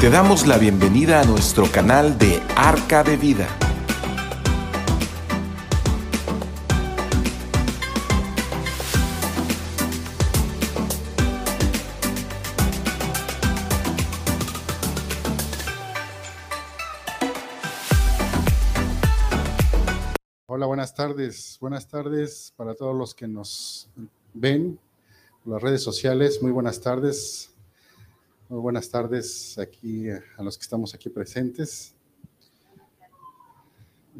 Te damos la bienvenida a nuestro canal de Arca de Vida. Hola, buenas tardes. Buenas tardes para todos los que nos ven por las redes sociales. Muy buenas tardes. Muy buenas tardes aquí a los que estamos aquí presentes.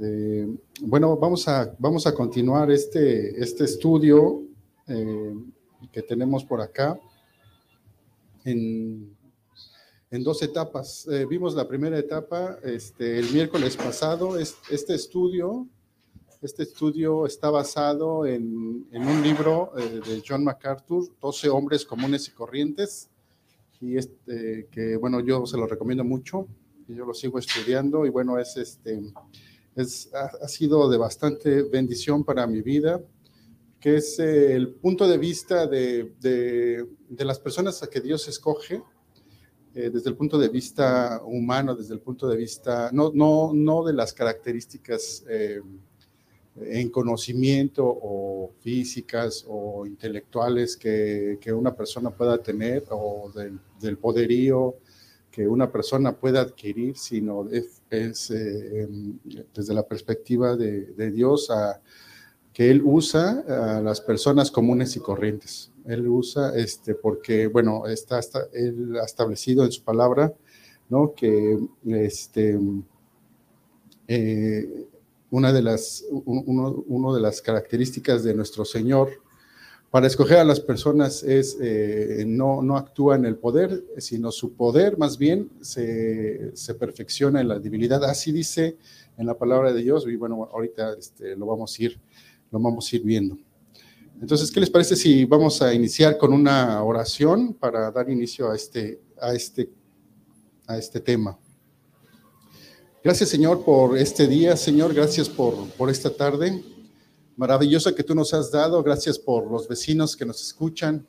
Eh, bueno, vamos a, vamos a continuar este, este estudio eh, que tenemos por acá en, en dos etapas. Eh, vimos la primera etapa este, el miércoles pasado. este estudio este estudio está basado en, en un libro de John MacArthur, 12 hombres comunes y corrientes y este, que bueno, yo se lo recomiendo mucho, y yo lo sigo estudiando y bueno, es este, es, ha, sido de bastante bendición para mi vida, que es eh, el punto de vista de, de, las personas a que Dios escoge, eh, desde el punto de vista humano, desde el punto de vista, no, no, no de las características eh, en conocimiento o físicas o intelectuales que, que una persona pueda tener o del, poderío que una persona pueda adquirir, sino es, es eh, desde la perspectiva de, de, Dios a, que Él usa a las personas comunes y corrientes. Él usa, este, porque, bueno, está, está Él ha establecido en su palabra, ¿no? Que este, eh, una de las, uno, uno, de las características de nuestro Señor para escoger a las personas es eh, no, no actúa en el poder, sino su poder más bien se, se, perfecciona en la divinidad. Así dice en la palabra de Dios y bueno, ahorita este, lo, vamos a ir, lo vamos a ir viendo. Entonces, ¿qué les parece si vamos a iniciar con una oración para dar inicio a este, a este, a este tema? Gracias, Señor, por este día, Señor. Gracias por, por esta tarde maravillosa que tú nos has dado. Gracias por los vecinos que nos escuchan.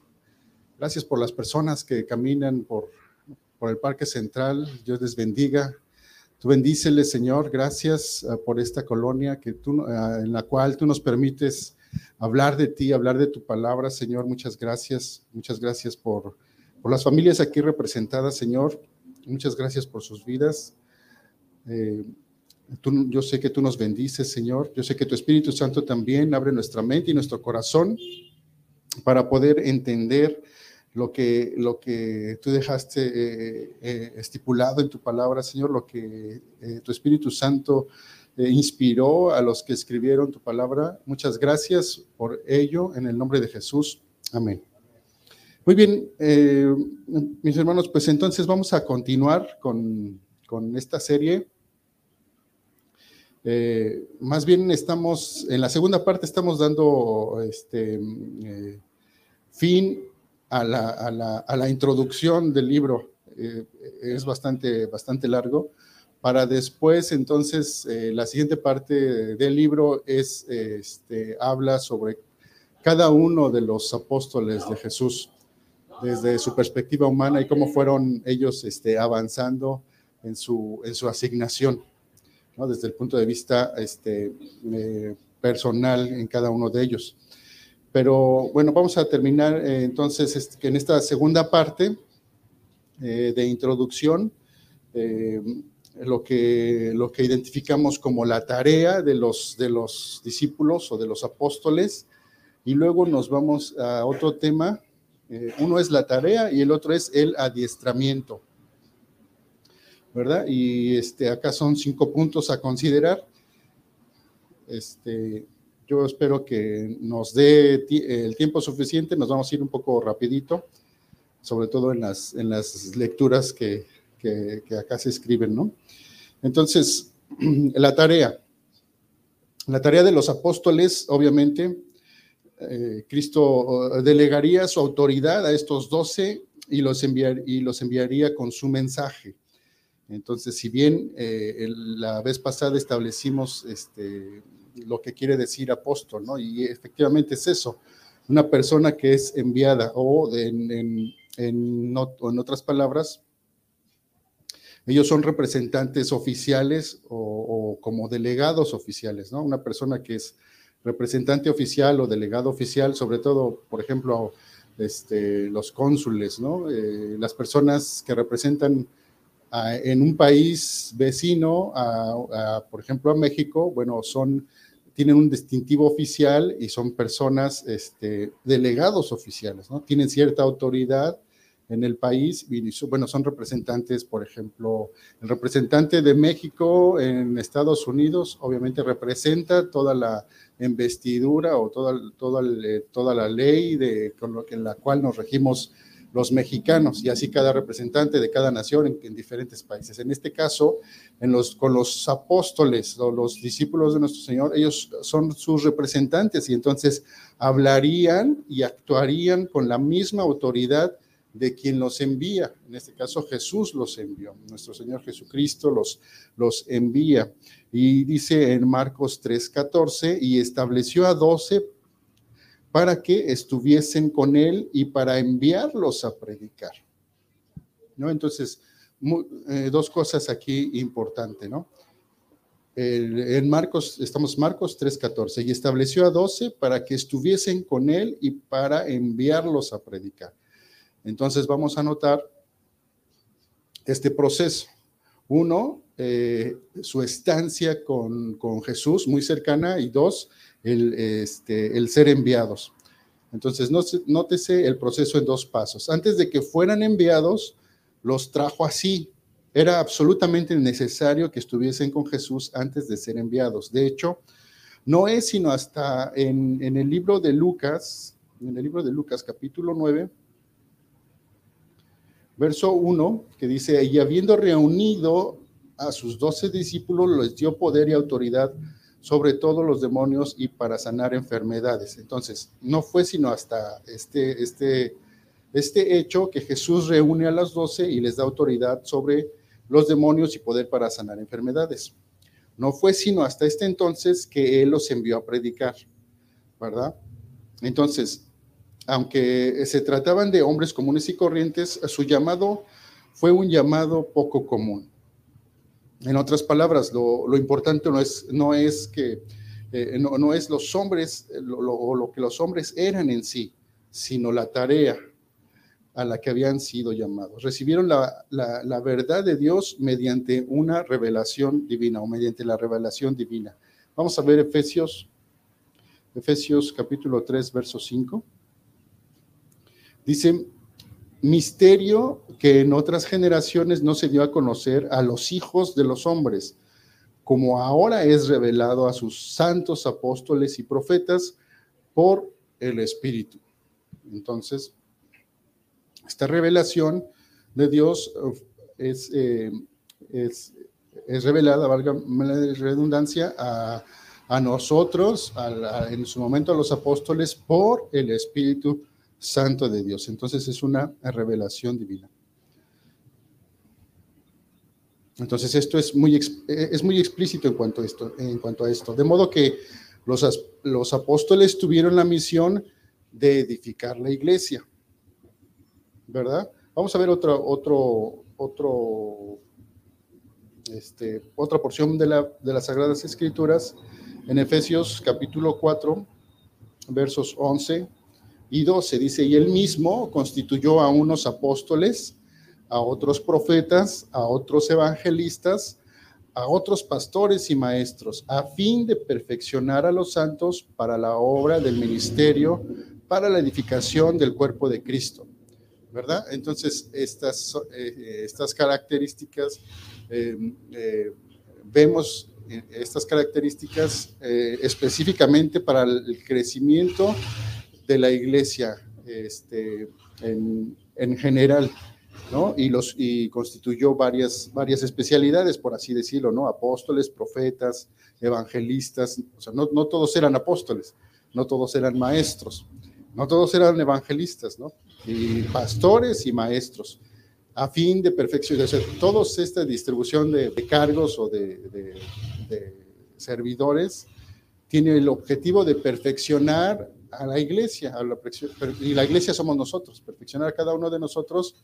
Gracias por las personas que caminan por, por el Parque Central. Dios les bendiga. Tú bendíceles, Señor. Gracias uh, por esta colonia que tú, uh, en la cual tú nos permites hablar de ti, hablar de tu palabra, Señor. Muchas gracias. Muchas gracias por, por las familias aquí representadas, Señor. Muchas gracias por sus vidas. Eh, yo sé que tú nos bendices, Señor. Yo sé que tu Espíritu Santo también abre nuestra mente y nuestro corazón para poder entender lo que, lo que tú dejaste eh, eh, estipulado en tu palabra, Señor, lo que tu Espíritu Santo inspiró a los que escribieron tu palabra. Muchas gracias por ello, en el nombre de Jesús. Amén. Muy bien, mis hermanos, pues entonces vamos a continuar con, con esta serie eh, más bien estamos, en la segunda parte estamos dando este, eh, fin a la, a, la, a la, introducción del libro. Eh, es bastante, bastante largo. Para después, entonces, la siguiente parte del libro es, este, habla sobre cada uno de los apóstoles de Jesús, desde su perspectiva humana y cómo fueron ellos este, avanzando en su, en su asignación. ¿no? desde el punto de vista este, eh, personal en cada uno de ellos. Pero bueno, vamos a terminar eh, entonces este, en esta segunda parte eh, de introducción, lo, que, lo que identificamos como la tarea de los, de los discípulos o de los apóstoles, y luego nos vamos a otro tema. Uno es la tarea y el otro es el adiestramiento. ¿Verdad? Y este, acá son cinco puntos a considerar. Este, yo espero que nos dé el tiempo suficiente, nos vamos a ir un poco rapidito, sobre todo en las, en las lecturas que, que, acá se escriben, ¿no? Entonces, la tarea. La tarea de los apóstoles, obviamente, eh, Cristo delegaría su autoridad a estos doce y los, enviar, y los enviaría con su mensaje. Entonces, si bien eh, la vez pasada establecimos este, lo que quiere decir apóstol, ¿no? Y efectivamente es eso, una persona que es enviada o en, en, en, en otras palabras, ellos son representantes oficiales o, como delegados oficiales, ¿no? Una persona que es representante oficial o delegado oficial, sobre todo, por ejemplo, este, los cónsules, ¿no? Eh, las personas que representan en un país vecino, por ejemplo, a México, bueno, son, tienen un distintivo oficial y son personas, este, delegados oficiales, ¿no? Tienen cierta autoridad en el país, bueno, son representantes, por ejemplo, el representante de México en Estados Unidos, obviamente representa toda la investidura o toda, toda, toda la ley de, con lo que, la cual nos regimos los mexicanos y así cada representante de cada nación en, diferentes países. En este caso, con los apóstoles o los discípulos de nuestro Señor, ellos son sus representantes y entonces hablarían y actuarían con la misma autoridad de quien los envía. En este caso Jesús los envió. Nuestro Señor Jesucristo los, los envía. Y dice en Marcos 3:14, y estableció a doce para que estuviesen con él y para enviarlos a predicar. ¿No? Entonces, eh, dos cosas aquí importantes, ¿no? en Marcos, estamos Marcos 3:14, y estableció a doce para que estuviesen con él y para enviarlos a predicar. Entonces vamos a notar este proceso. Uno, eh, su estancia con, Jesús muy cercana y dos, el, este, ser enviados. Entonces, nótese el proceso en dos pasos. Antes de que fueran enviados, los trajo así. Era absolutamente necesario que estuviesen con Jesús antes de ser enviados. De hecho, no es sino hasta en, en el libro de Lucas, en el libro de Lucas capítulo 9, verso 1, que dice, y habiendo reunido a sus doce discípulos, les dio poder y autoridad sobre todos los demonios y para sanar enfermedades. Entonces, no fue sino hasta este, este, este hecho que Jesús reúne a las doce y les da autoridad sobre los demonios y poder para sanar enfermedades. No fue sino hasta este entonces que Él los envió a predicar, ¿verdad? Entonces, aunque se trataban de hombres comunes y corrientes, su llamado fue un llamado poco común. En otras palabras, lo, importante no es, no es que eh, no, es los hombres o lo, que los hombres eran en sí, sino la tarea a la que habían sido llamados. Recibieron la, la, verdad de Dios mediante una revelación divina o mediante la revelación divina. Vamos a ver Efesios, Efesios capítulo 3, verso 5. Dice, misterio que en otras generaciones no se dio a conocer a los hijos de los hombres, como ahora es revelado a sus santos apóstoles y profetas por el Espíritu. Entonces, esta revelación de Dios es, eh, es, revelada, valga la redundancia, a, nosotros, en su momento a los apóstoles, por el Espíritu santo de Dios. Entonces es una revelación divina. Entonces esto es muy, es muy explícito en cuanto, a esto, en cuanto a esto. De modo que los, los apóstoles tuvieron la misión de edificar la iglesia. ¿Verdad? Vamos a ver otro, otro, otro, este, otra porción de, la, de las Sagradas Escrituras en Efesios capítulo 4, versos 11 y 12 dice, y él mismo constituyó a unos apóstoles, a otros profetas, a otros evangelistas, a otros pastores y maestros, a fin de perfeccionar a los santos para la obra del ministerio, para la edificación del cuerpo de Cristo. ¿Verdad? Entonces, estas, eh, estas características, eh, eh, vemos estas características específicamente para el crecimiento de la iglesia este, en, en, general, ¿no? Y, los, y constituyó varias, varias especialidades, por así decirlo, ¿no? Apóstoles, profetas, evangelistas, o sea, no, no todos eran apóstoles, no todos eran maestros, no todos eran evangelistas, ¿no? Y pastores y maestros, a fin de perfeccionar, toda esta distribución de, cargos o de, de servidores tiene el objetivo de perfeccionar a la iglesia, a la, y la iglesia somos nosotros, perfeccionar a cada uno de nosotros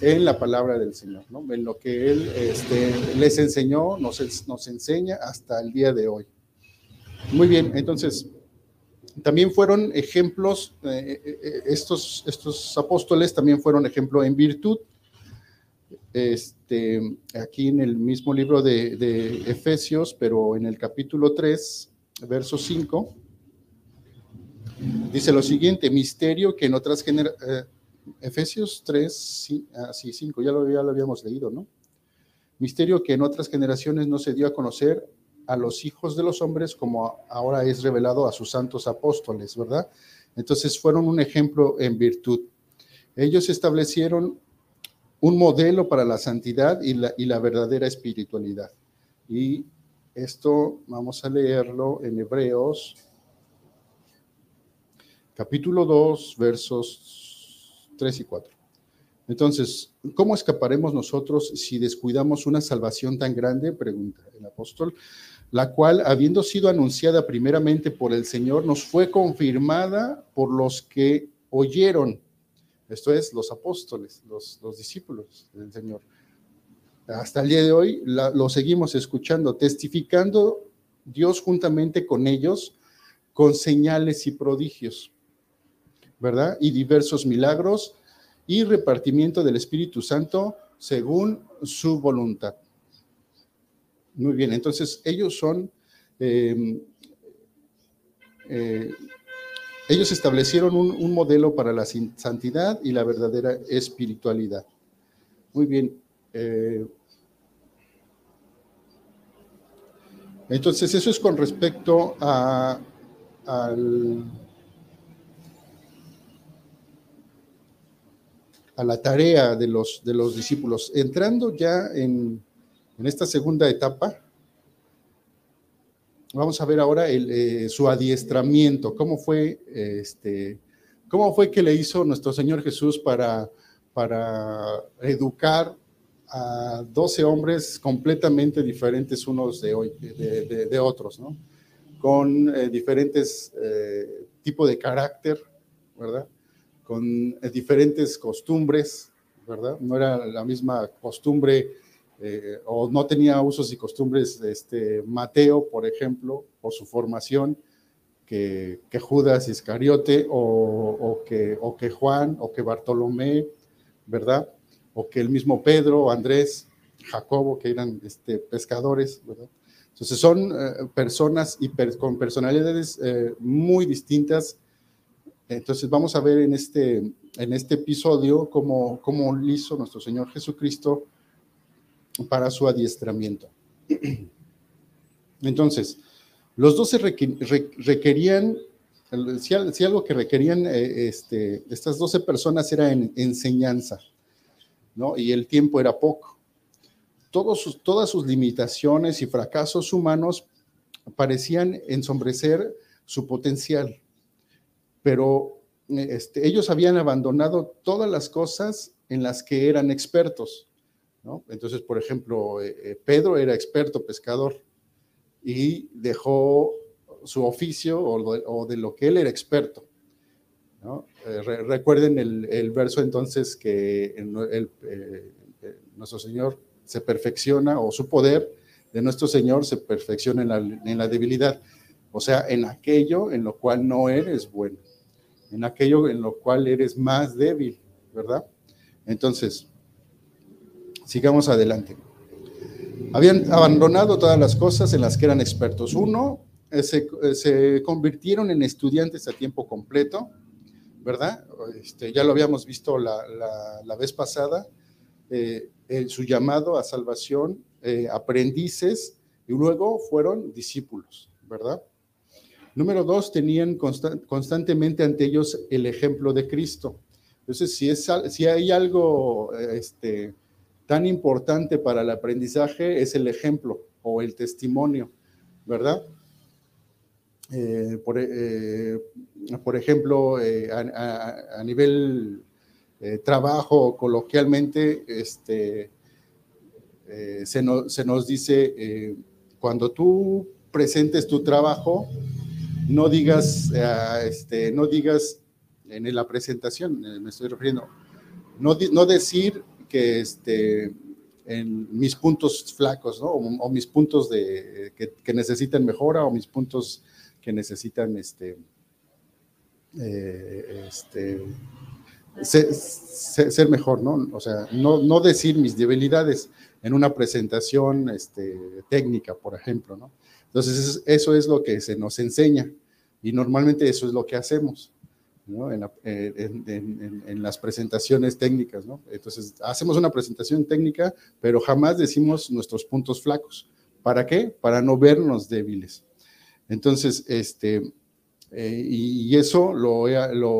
en la palabra del Señor, ¿no? en lo que Él este, les enseñó, nos, nos enseña hasta el día de hoy. Muy bien, entonces, también fueron ejemplos, eh, eh, eh, estos, estos apóstoles también fueron ejemplo en virtud. Este, aquí en el mismo libro de, de Efesios, pero en el capítulo 3, verso 5, dice lo siguiente, misterio que en otras generaciones, Efesios 3, sí, 5, ya lo, ya lo habíamos leído, ¿no? Misterio que en otras generaciones no se dio a conocer a los hijos de los hombres como ahora es revelado a sus santos apóstoles, ¿verdad? Entonces fueron un ejemplo en virtud. Ellos establecieron un modelo para la santidad y la, y la verdadera espiritualidad. Y esto vamos a leerlo en Hebreos, capítulo 2, versos 3 y 4. Entonces, ¿cómo escaparemos nosotros si descuidamos una salvación tan grande? Pregunta el apóstol la cual, habiendo sido anunciada primeramente por el Señor, nos fue confirmada por los que oyeron, esto es, los apóstoles, los, discípulos del Señor. Hasta el día de hoy lo seguimos escuchando, testificando Dios juntamente con ellos con señales y prodigios, ¿verdad? Y diversos milagros y repartimiento del Espíritu Santo según su voluntad. Muy bien, entonces ellos son, em, eh, ellos establecieron un, modelo para la santidad y la verdadera espiritualidad. Muy bien. Eh, entonces eso es con respecto a, a la tarea de los, de los discípulos. Entrando ya en, en esta segunda etapa, vamos a ver ahora eh, su adiestramiento, cómo fue, este, cómo fue que le hizo nuestro Señor Jesús para, para educar a 12 hombres completamente diferentes unos de, hoy, de, otros, ¿no? Con eh, diferentes eh, tipos de carácter, ¿verdad? Con diferentes costumbres, ¿verdad? No era la misma costumbre eh, o no tenía usos y costumbres este, Mateo, por ejemplo, por su formación, que, Judas Iscariote, o, que, o que Juan, o que Bartolomé, ¿verdad? O que el mismo Pedro, Andrés, Jacobo, que eran este, pescadores, ¿verdad? Entonces son eh, personas y con personalidades eh, muy distintas. Entonces vamos a ver en este, en este episodio cómo, cómo hizo nuestro Señor Jesucristo para su adiestramiento. Entonces, los dos requerían, si, algo que requerían eh, este, estas 12 personas era en, enseñanza, ¿no? Y el tiempo era poco. Todos todas sus limitaciones y fracasos humanos parecían ensombrecer su potencial, pero este, ellos habían abandonado todas las cosas en las que eran expertos entonces, por ejemplo, eh, eh, Pedro era experto pescador y dejó su oficio o, de lo que él era experto. Eh, recuerden el, verso entonces que nuestro Señor se perfecciona o su poder de nuestro Señor se perfecciona en la, en la debilidad, o sea, en aquello en lo cual no eres bueno, en aquello en lo cual eres más débil, ¿verdad? Entonces, Sigamos adelante. Habían abandonado todas las cosas en las que eran expertos. Uno, eh, eh, se, convirtieron en estudiantes a tiempo completo, ¿verdad? Este, ya lo habíamos visto la, vez pasada, eh, su llamado a salvación, aprendices, y luego fueron discípulos, ¿verdad? Número dos, tenían constantemente ante ellos el ejemplo de Cristo. Entonces, si, es, si hay algo este, tan importante para el aprendizaje es el ejemplo o el testimonio, ¿verdad? Eh, por, eh, ejemplo, eh, a, nivel trabajo, coloquialmente, este, se, nos dice, cuando tú presentes tu trabajo, no digas, este, no digas en la presentación, me estoy refiriendo, no, no decir que este, en mis puntos flacos, ¿no? O, mis puntos de, que, necesitan mejora o mis puntos que necesitan este, eh, este, ser, mejor, ¿no? O sea, no, no decir mis debilidades en una presentación este, técnica, por ejemplo, ¿no? Entonces, eso es lo que se nos enseña y normalmente eso es lo que hacemos. ¿no? En, las presentaciones técnicas. Entonces, hacemos una presentación técnica, pero jamás decimos nuestros puntos flacos. ¿Para qué? Para no vernos débiles. Entonces, este, eh, y, eso lo,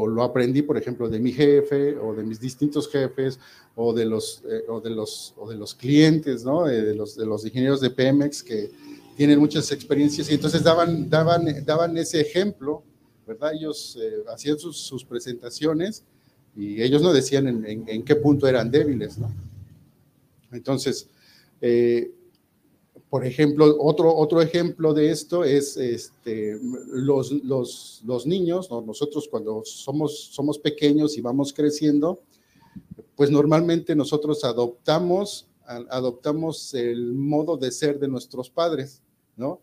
lo, aprendí, por ejemplo, de mi jefe o de mis distintos jefes o de los, eh, o de los, o de los clientes, ¿no? Eh, de, los, de los ingenieros de Pemex que tienen muchas experiencias y entonces daban, daban, daban ese ejemplo, ¿verdad? Ellos hacían sus, sus, presentaciones y ellos no decían en, qué punto eran débiles, ¿no? Entonces, por ejemplo, otro, otro ejemplo de esto es este, los, los, los niños, nosotros cuando somos, somos pequeños y vamos creciendo, pues normalmente nosotros adoptamos, adoptamos el modo de ser de nuestros padres, ¿no?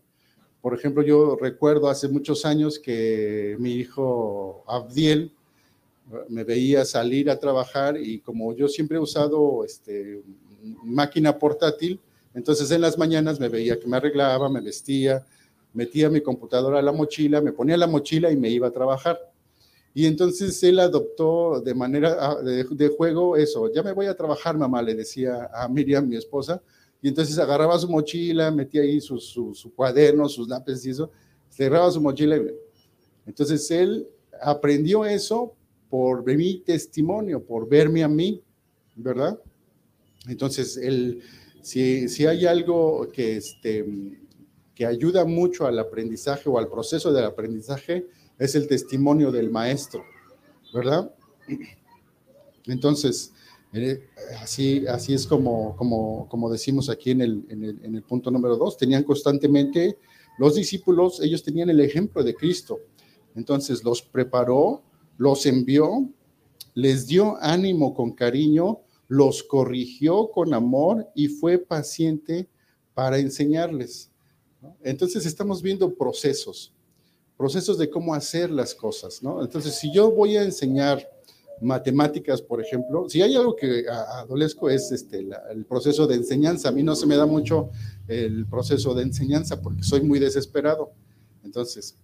Por ejemplo, yo recuerdo hace muchos años que mi hijo Abdiel me veía salir a trabajar y como yo siempre he usado este, máquina portátil, entonces en las mañanas me veía que me arreglaba, me vestía, metía mi computadora a la mochila, me ponía la mochila y me iba a trabajar. Y entonces él adoptó de manera ah, de, juego eso, ya me voy a trabajar, mamá, le decía a Miriam, mi esposa, y entonces agarraba su mochila, metía ahí su, su, cuaderno, sus lápices y eso, cerraba su mochila. Y... Entonces él aprendió eso por mi testimonio, por verme a mí, ¿verdad? Entonces él si, hay algo que, este, que ayuda mucho al aprendizaje o al proceso del aprendizaje, es el testimonio del maestro, ¿verdad? Entonces, así, así es como, como, como decimos aquí en el, en, el, en el punto número dos, tenían constantemente, los discípulos, ellos tenían el ejemplo de Cristo. Entonces los preparó, los envió, les dio ánimo con cariño, los corrigió con amor y fue paciente para enseñarles. Entonces estamos viendo procesos, procesos de cómo hacer las cosas, ¿no? Entonces, si yo voy a enseñar matemáticas, por ejemplo, si hay algo que adolezco es este, el proceso de enseñanza. A mí no se me da mucho el proceso de enseñanza porque soy muy desesperado. Entonces,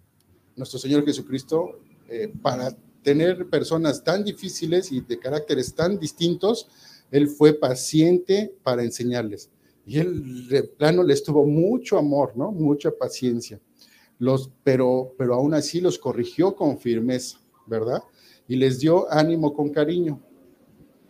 nuestro Señor Jesucristo, eh, para tener personas tan difíciles y de caracteres tan distintos, él fue paciente para enseñarles. Y él, de plano, les tuvo mucho amor, ¿no? Mucha paciencia. Los, pero, pero aún así los corrigió con firmeza, ¿verdad? Y les dio ánimo con cariño.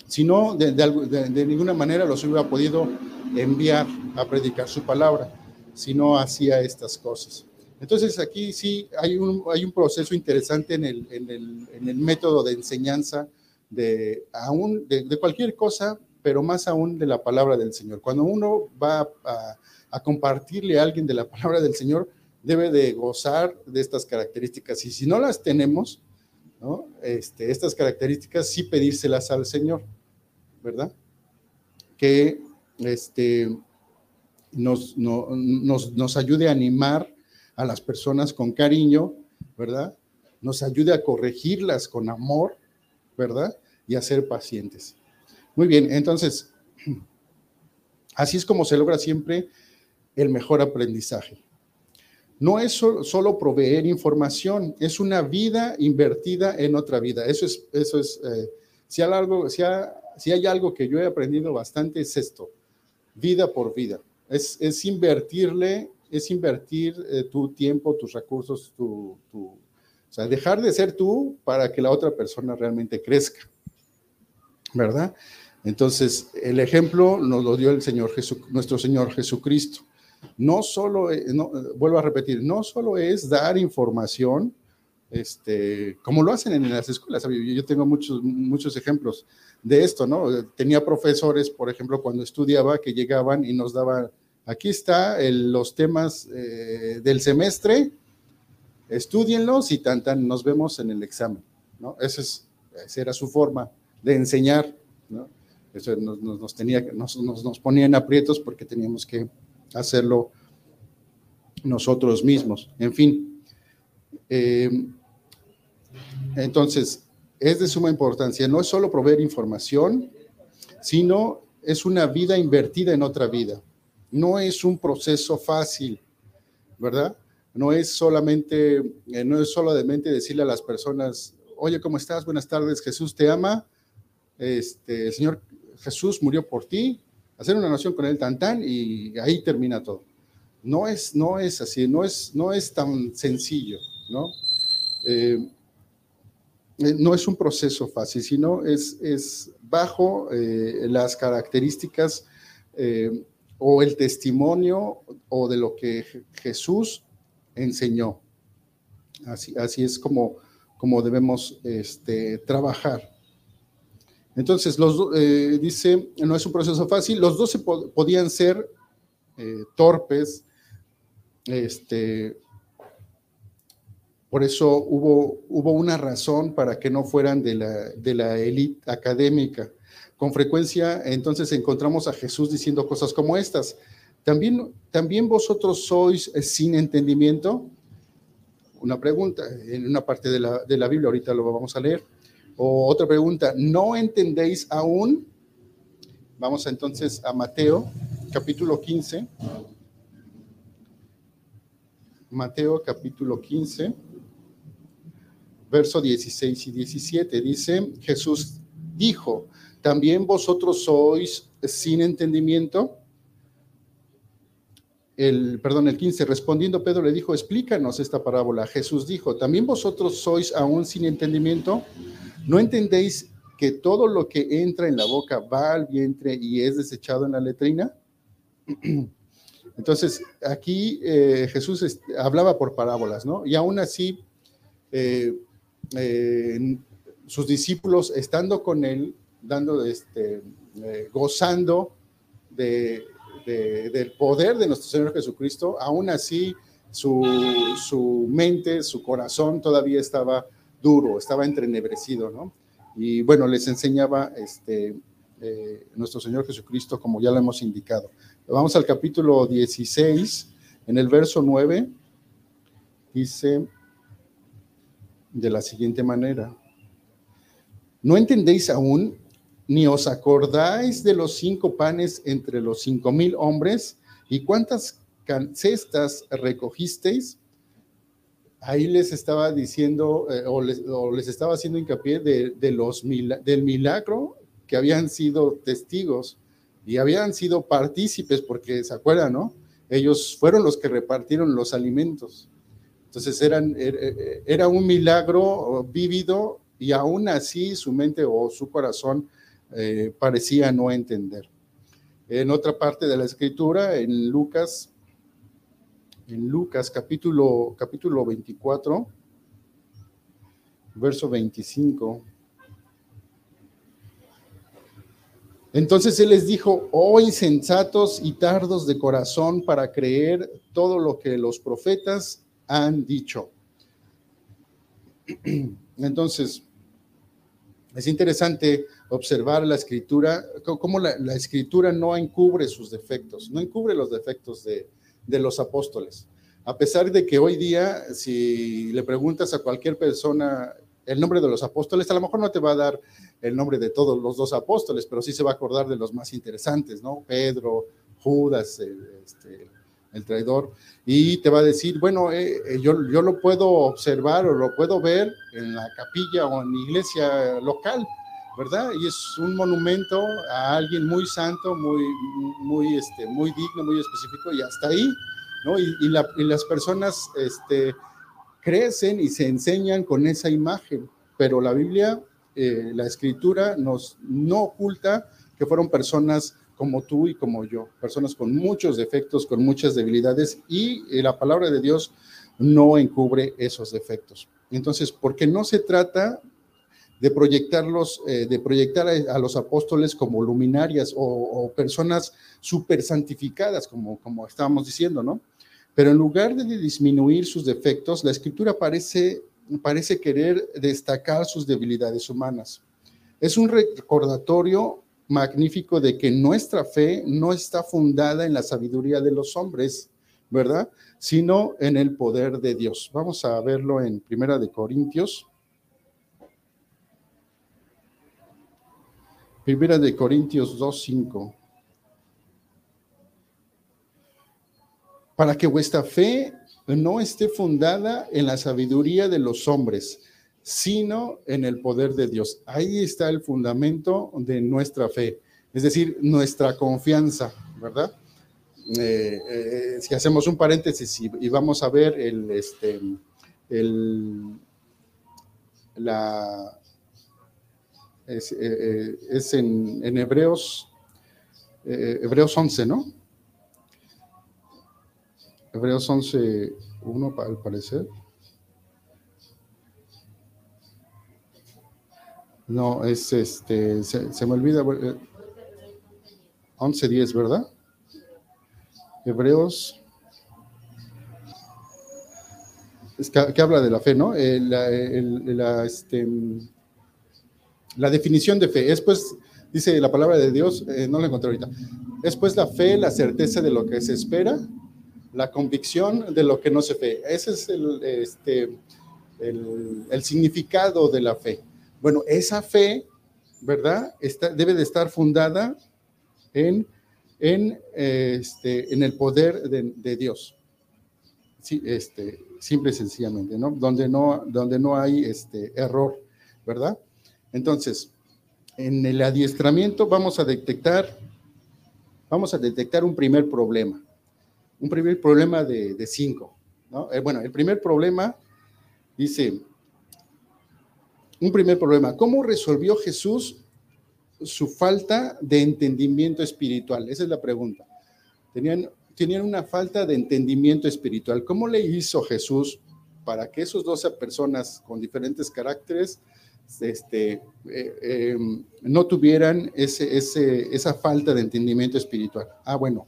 Si no, de, de, ninguna manera los hubiera podido enviar a predicar su palabra, si no hacía estas cosas. Entonces aquí sí hay un, hay un proceso interesante en el, en el, en el método de enseñanza de, aún, de, cualquier cosa, pero más aún de la palabra del Señor. Cuando uno va a, compartirle a alguien de la palabra del Señor, debe de gozar de estas características. Y si no las tenemos, ¿no? Este, estas características, sí pedírselas al Señor, ¿verdad? Que este, nos, nos, nos ayude a animar a las personas con cariño, ¿verdad? Nos ayude a corregirlas con amor, ¿verdad? Y a ser pacientes. Muy bien, entonces, así es como se logra siempre el mejor aprendizaje. No es solo proveer información, es una vida invertida en otra vida. Eso es, eso es eh, si, hay algo, si, algo que yo he aprendido bastante es esto, vida por vida. Es, es invertirle, es invertir eh, tu tiempo, tus recursos, tu, o sea, dejar de ser tú para que la otra persona realmente crezca. ¿Verdad? Entonces, el ejemplo nos lo dio el Señor Jesús, nuestro Señor Jesucristo. No solo, eh, no, vuelvo a repetir, no solo es dar información, este, como lo hacen en las escuelas. Yo tengo muchos, muchos ejemplos de esto, ¿no? Tenía profesores, por ejemplo, cuando estudiaba, que llegaban y nos daban, aquí está los temas eh, del semestre, estudienlos y tan, nos vemos en el examen, ¿no? Esa, es, esa era su forma de enseñar, ¿no? Eso nos, tenía, nos, nos, ponía en aprietos porque teníamos que hacerlo nosotros mismos. En fin, eh, entonces, es de suma importancia. No es solo proveer información, sino es una vida invertida en otra vida. No es un proceso fácil, ¿verdad? No es solamente, eh, no es solamente decirle a las personas, oye, ¿cómo estás? Buenas tardes, Jesús te ama. Este, el Señor Jesús murió por ti, hacer una oración con él tan tan y ahí termina todo. No es, no es así, no es, no es tan sencillo, ¿no? Eh, eh, no es un proceso fácil, sino es, es bajo las características o el testimonio o de lo que Jesús enseñó. Así, así es como, como debemos este, trabajar. Entonces, los, eh, dice, no es un proceso fácil, los dos podían ser eh, torpes, este, por eso hubo, hubo una razón para que no fueran de la, de la élite académica. Con frecuencia, entonces, encontramos a Jesús diciendo cosas como estas. ¿También, también vosotros sois eh, sin entendimiento? Una pregunta, en una parte de la, de la Biblia, ahorita lo vamos a leer. O otra pregunta, ¿no entendéis aún? Vamos entonces a Mateo, capítulo 15. Mateo, capítulo 15, verso 16 y 17. Dice, Jesús dijo, ¿también vosotros sois sin entendimiento? El, perdón, el 15, respondiendo Pedro le dijo, explícanos esta parábola. Jesús dijo, ¿también vosotros sois aún sin entendimiento? ¿No entendéis que todo lo que entra en la boca va al vientre y es desechado en la letrina? Entonces, aquí eh, Jesús hablaba por parábolas, ¿no? Y aún así, eh, eh, sus discípulos, estando con él, dando, este, gozando de, del poder de nuestro Señor Jesucristo, aún así su, mente, su corazón todavía estaba duro, estaba entrenebrecido, ¿no? Y bueno, les enseñaba este, eh, nuestro Señor Jesucristo, como ya lo hemos indicado. Vamos al capítulo 16, en el verso 9, dice de la siguiente manera, ¿no entendéis aún ni os acordáis de los cinco panes entre los cinco mil hombres y cuántas cestas recogisteis. Ahí les estaba diciendo eh, o, les, estaba haciendo hincapié de, los del milagro que habían sido testigos y habían sido partícipes, porque se acuerdan, ¿no? Ellos fueron los que repartieron los alimentos. Entonces eran, er, er, era un milagro vívido y aún así su mente o su corazón eh, parecía no entender. En otra parte de la escritura, en Lucas, en Lucas capítulo, capítulo 24, verso 25. Entonces él les dijo, oh insensatos y tardos de corazón para creer todo lo que los profetas han dicho. Entonces, es interesante observar la escritura, cómo la, escritura no encubre sus defectos, no encubre los defectos de, los apóstoles. A pesar de que hoy día, si le preguntas a cualquier persona el nombre de los apóstoles, a lo mejor no te va a dar el nombre de todos los dos apóstoles, pero sí se va a acordar de los más interesantes, ¿no? Pedro, Judas, este, el traidor, y te va a decir, bueno, eh, eh, yo, yo lo puedo observar o lo puedo ver en la capilla o en la iglesia local, ¿verdad? Y es un monumento a alguien muy santo, muy, muy, este, muy digno, muy específico, y hasta ahí, ¿no? Y, las personas este, crecen y se enseñan con esa imagen, pero la Biblia, eh, la escritura nos no oculta que fueron personas como tú y como yo, personas con muchos defectos, con muchas debilidades y eh, la palabra de Dios no encubre esos defectos. Entonces, porque no se trata de proyectarlos, eh, de proyectar a, los apóstoles como luminarias o, personas súper santificadas, como, como estábamos diciendo, ¿no? Pero en lugar de disminuir sus defectos, la escritura parece, parece querer destacar sus debilidades humanas. Es un recordatorio magnífico de que nuestra fe no está fundada en la sabiduría de los hombres, ¿verdad? Sino en el poder de Dios. Vamos a verlo en Primera de Corintios. Primera de Corintios 2.5. Para que vuestra fe no esté fundada en la sabiduría de los hombres, sino en el poder de Dios. Ahí está el fundamento de nuestra fe, es decir, nuestra confianza, ¿verdad? Eh, eh, si hacemos un paréntesis y, vamos a ver el, este, el, la, es, eh, en, en, Hebreos, Hebreos 11, ¿no? Hebreos 11, 1 al parecer. No, es este, se, me olvida. 11.10, eh, ¿verdad? Hebreos. Es que, habla de la fe, ¿no? Eh, la, este, la, definición de fe es pues, dice la palabra de Dios, eh, no la encontré ahorita, es pues la fe, la certeza de lo que se espera, la convicción de lo que no se ve. Ese es el, este, el significado de la fe. Bueno, esa fe, ¿verdad? debe de estar fundada en, en, este, en el poder de, Dios. Sí, este, simple y sencillamente, ¿no? Donde no, donde no hay este, error, ¿verdad? Entonces, en el adiestramiento vamos a detectar, vamos a detectar un primer problema, un primer problema de, cinco, ¿no? Eh, bueno, el primer problema dice, un primer problema. ¿Cómo resolvió Jesús su falta de entendimiento espiritual? Esa es la pregunta. Tenían, tenían una falta de entendimiento espiritual. ¿Cómo le hizo Jesús para que esos 12 personas con diferentes caracteres este, eh, em, no tuvieran esa falta de entendimiento espiritual? Ah, bueno,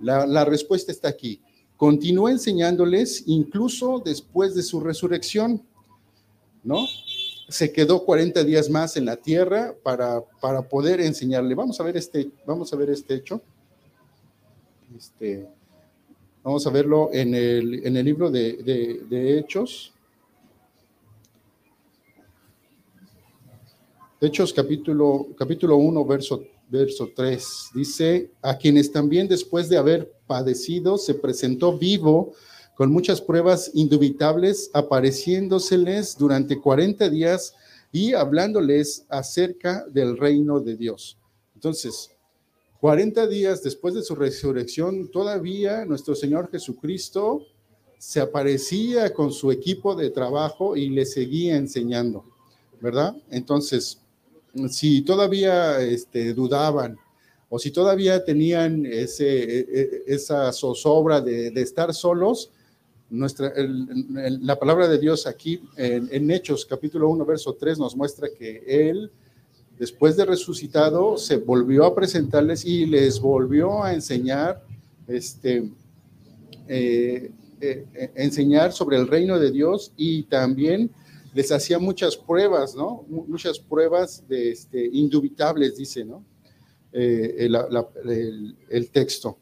la, respuesta está aquí. Continuó enseñándoles incluso después de su resurrección, ¿no? se quedó 40 días más en la tierra para, para poder enseñarle. Vamos a ver este, vamos a ver este hecho. Este, vamos a verlo en el, en el libro de, de, Hechos. Hechos capítulo, capítulo 1, verso, verso 3. Dice, a quienes también después de haber padecido se presentó vivo con muchas pruebas indubitables, apareciéndoseles durante 40 días y hablándoles acerca del reino de Dios. Entonces, 40 días después de su resurrección, todavía nuestro Señor Jesucristo se aparecía con su equipo de trabajo y le seguía enseñando, ¿verdad? Entonces, si todavía este, dudaban o si todavía tenían ese, e, e, esa zozobra de, estar solos, nuestra, la palabra de Dios aquí en, Hechos capítulo 1, verso 3 nos muestra que Él, después de resucitado, se volvió a presentarles y les volvió a enseñar, este, eh, eh, enseñar sobre el reino de Dios y también les hacía muchas pruebas, ¿no? Muchas pruebas de, este, indubitables, dice, ¿no? Eh, el, el texto.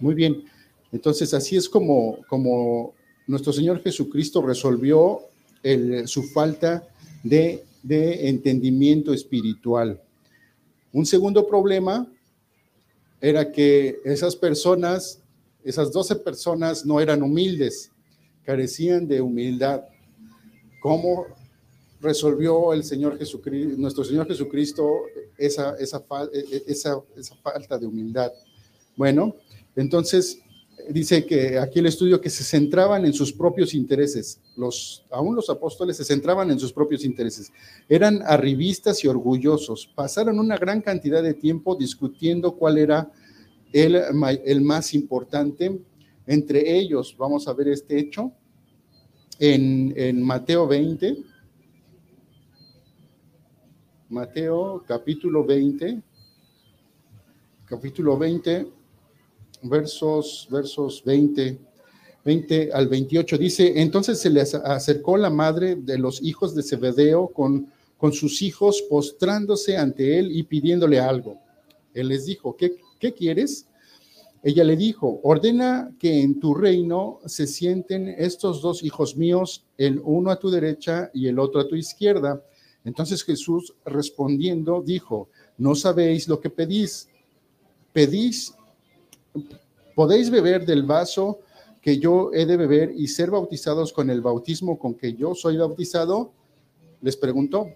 Muy bien. Entonces, así es como, como nuestro Señor Jesucristo resolvió su falta de, entendimiento espiritual. Un segundo problema era que esas personas, esas doce personas no eran humildes, carecían de humildad. ¿Cómo resolvió el Señor Jesucristo, nuestro Señor Jesucristo esa, esa, esa, esa falta de humildad? Bueno, entonces dice que aquí el estudio que se centraban en sus propios intereses. Los, aún los apóstoles se centraban en sus propios intereses. Eran arribistas y orgullosos. Pasaron una gran cantidad de tiempo discutiendo cuál era el, el más importante. Entre ellos, vamos a ver este hecho en, en Mateo 20. Mateo capítulo 20. Capítulo 20 versos, versos 20, 20 al 28, dice, entonces se les acercó la madre de los hijos de Zebedeo con con sus hijos, postrándose ante él y pidiéndole algo. Él les dijo, ¿qué, qué quieres? Ella le dijo, ordena que en tu reino se sienten estos dos hijos míos, el uno a tu derecha y el otro a tu izquierda. Entonces Jesús respondiendo dijo, no sabéis lo que pedís. Pedís, podéis beber del vaso que yo he de beber y ser bautizados con el bautismo con que yo soy bautizado. Les preguntó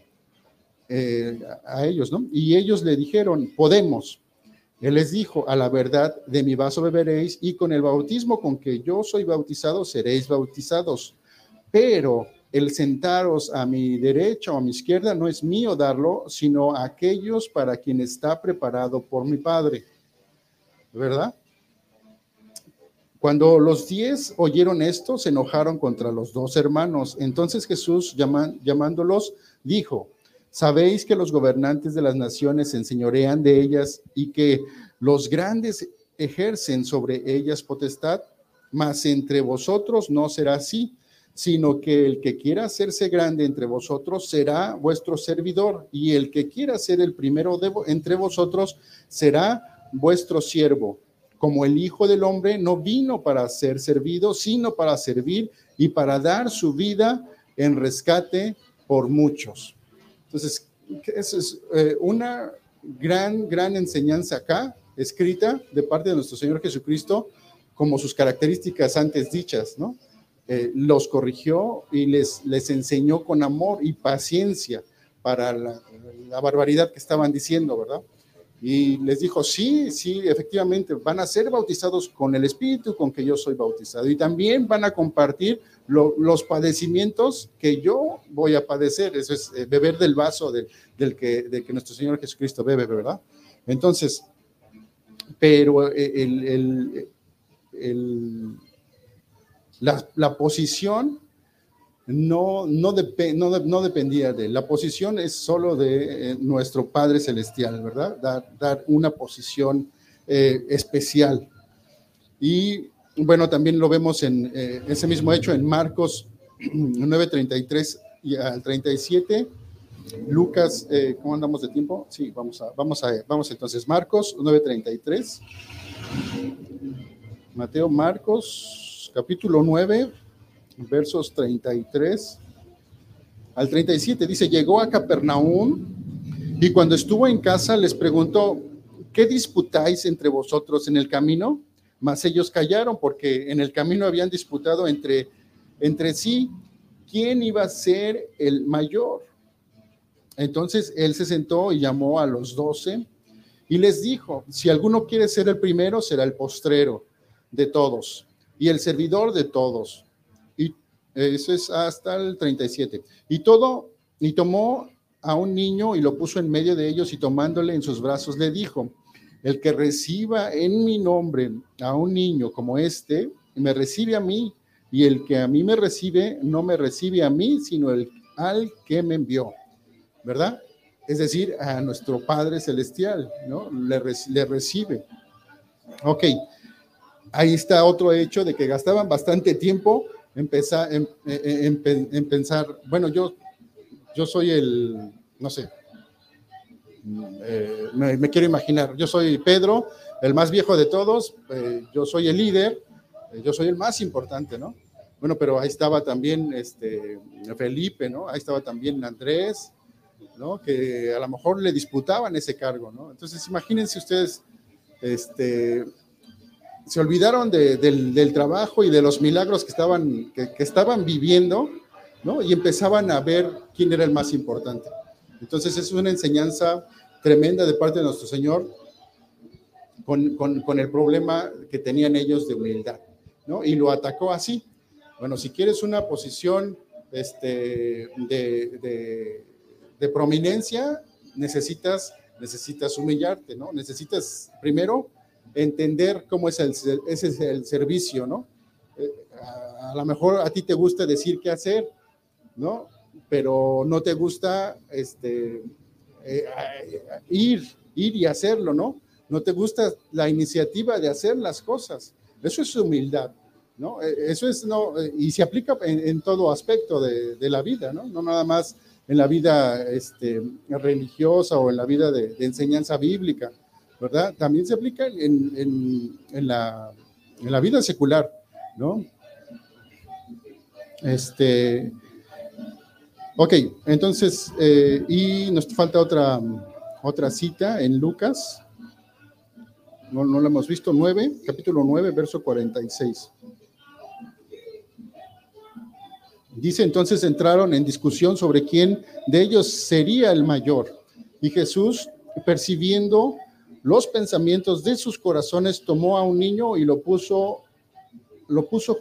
eh, a ellos, ¿no? Y ellos le dijeron, podemos. Él les dijo, a la verdad de mi vaso beberéis y con el bautismo con que yo soy bautizado seréis bautizados. Pero el sentaros a mi derecha o a mi izquierda no es mío darlo, sino a aquellos para quien está preparado por mi Padre. ¿Verdad? Cuando los diez oyeron esto, se enojaron contra los dos hermanos. Entonces Jesús, llamándolos, dijo, Sabéis que los gobernantes de las naciones se enseñorean de ellas y que los grandes ejercen sobre ellas potestad, mas entre vosotros no será así, sino que el que quiera hacerse grande entre vosotros será vuestro servidor, y el que quiera ser el primero de, entre vosotros será vuestro siervo. Como el Hijo del Hombre no vino para ser servido, sino para servir y para dar su vida en rescate por muchos. Entonces, esa es eh, una gran, gran enseñanza acá, escrita de parte de nuestro Señor Jesucristo, como sus características antes dichas, ¿no? Eh, los corrigió y les, les enseñó con amor y paciencia para la, la barbaridad que estaban diciendo, ¿verdad? Y les dijo, sí, sí, efectivamente, van a ser bautizados con el Espíritu con que yo soy bautizado. Y también van a compartir los padecimientos que yo voy a padecer. Eso es eh, beber del vaso del que, de que nuestro Señor Jesucristo bebe, ¿verdad? Entonces, pero eh, el, el, la, la posición no, no, no, dependía de él. La posición es solo de eh, nuestro Padre Celestial, ¿verdad? Dar, una posición eh, especial. Y bueno, también lo vemos en eh, ese mismo hecho en Marcos 9:33 y al 37. Lucas, ¿cómo andamos de tiempo? Sí, vamos a, vamos a, vamos entonces, Marcos 9:33. Mateo, Marcos, capítulo 9 versos 33 al 37. Dice, llegó a Capernaum y cuando estuvo en casa les preguntó, ¿qué disputáis entre vosotros en el camino? Mas ellos callaron porque en el camino habían disputado entre, entre sí quién iba a ser el mayor. Entonces él se sentó y llamó a los doce y les dijo, si alguno quiere ser el primero, será el postrero de todos y el servidor de todos. Eso es hasta el 37. Y todo, y tomó a un niño y lo puso en medio de ellos y tomándole en sus brazos le dijo, el que reciba en mi nombre a un niño como este, me recibe a mí, y el que a mí me recibe, no me recibe a mí, sino el, al que me envió, ¿verdad? Es decir, a nuestro Padre Celestial, ¿no? Le, le recibe. Ok, ahí está otro hecho de que gastaban bastante tiempo empezar, en, en, pensar, bueno, yo, yo soy el, no sé, eh, me, quiero imaginar, yo soy Pedro, el más viejo de todos, eh, yo soy el líder, eh, yo soy el más importante, ¿no? Bueno, pero ahí estaba también este, Felipe, ¿no? Ahí estaba también Andrés, ¿no? Que a lo mejor le disputaban ese cargo, ¿no? Entonces, imagínense ustedes, este, se olvidaron del, trabajo y de los milagros que estaban, que, estaban viviendo, ¿no? Y empezaban a ver quién era el más importante. Entonces, es una enseñanza tremenda de parte de nuestro Señor con, el problema que tenían ellos de humildad, ¿no? Y lo atacó así. Bueno, si quieres una posición este, de, de prominencia, necesitas, necesitas humillarte, ¿no? Necesitas primero entender cómo es el, ese es el servicio, ¿no? Eh, a, lo mejor a ti te gusta decir qué hacer, ¿no? Pero no te gusta este, eh, ir, ir y hacerlo, ¿no? No te gusta la iniciativa de hacer las cosas. Eso es humildad, ¿no? E, eso es, no, y se aplica en, todo aspecto de, de, la vida, ¿no? No nada más en la vida este, religiosa o en la vida de, enseñanza bíblica, ¿verdad? También se aplica en, en, en, la, en la vida secular, ¿no? Este, ok, entonces, eh, y nos falta otra, otra cita en Lucas, no, no lo hemos visto, 9, capítulo 9, verso 46. Dice entonces entraron en discusión sobre quién de ellos sería el mayor. Y Jesús, percibiendo los pensamientos de sus corazones, tomó a un niño y lo puso, lo puso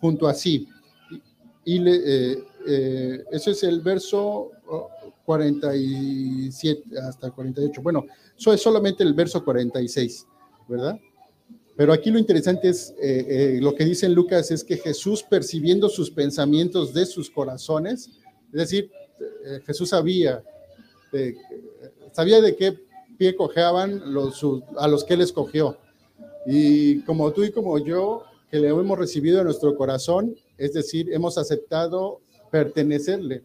junto a sí. Y le, eh, eh, es el verso 47 hasta 48. Bueno, eso es solamente el verso 46, ¿verdad? Pero aquí lo interesante es, eh, lo que dice Lucas es que Jesús percibiendo sus pensamientos de sus corazones, es decir, Jesús sabía, sabía de qué pie cojeaban a los que él escogió. Y como tú y como yo, que le hemos recibido en nuestro corazón, es decir, hemos aceptado pertenecerle.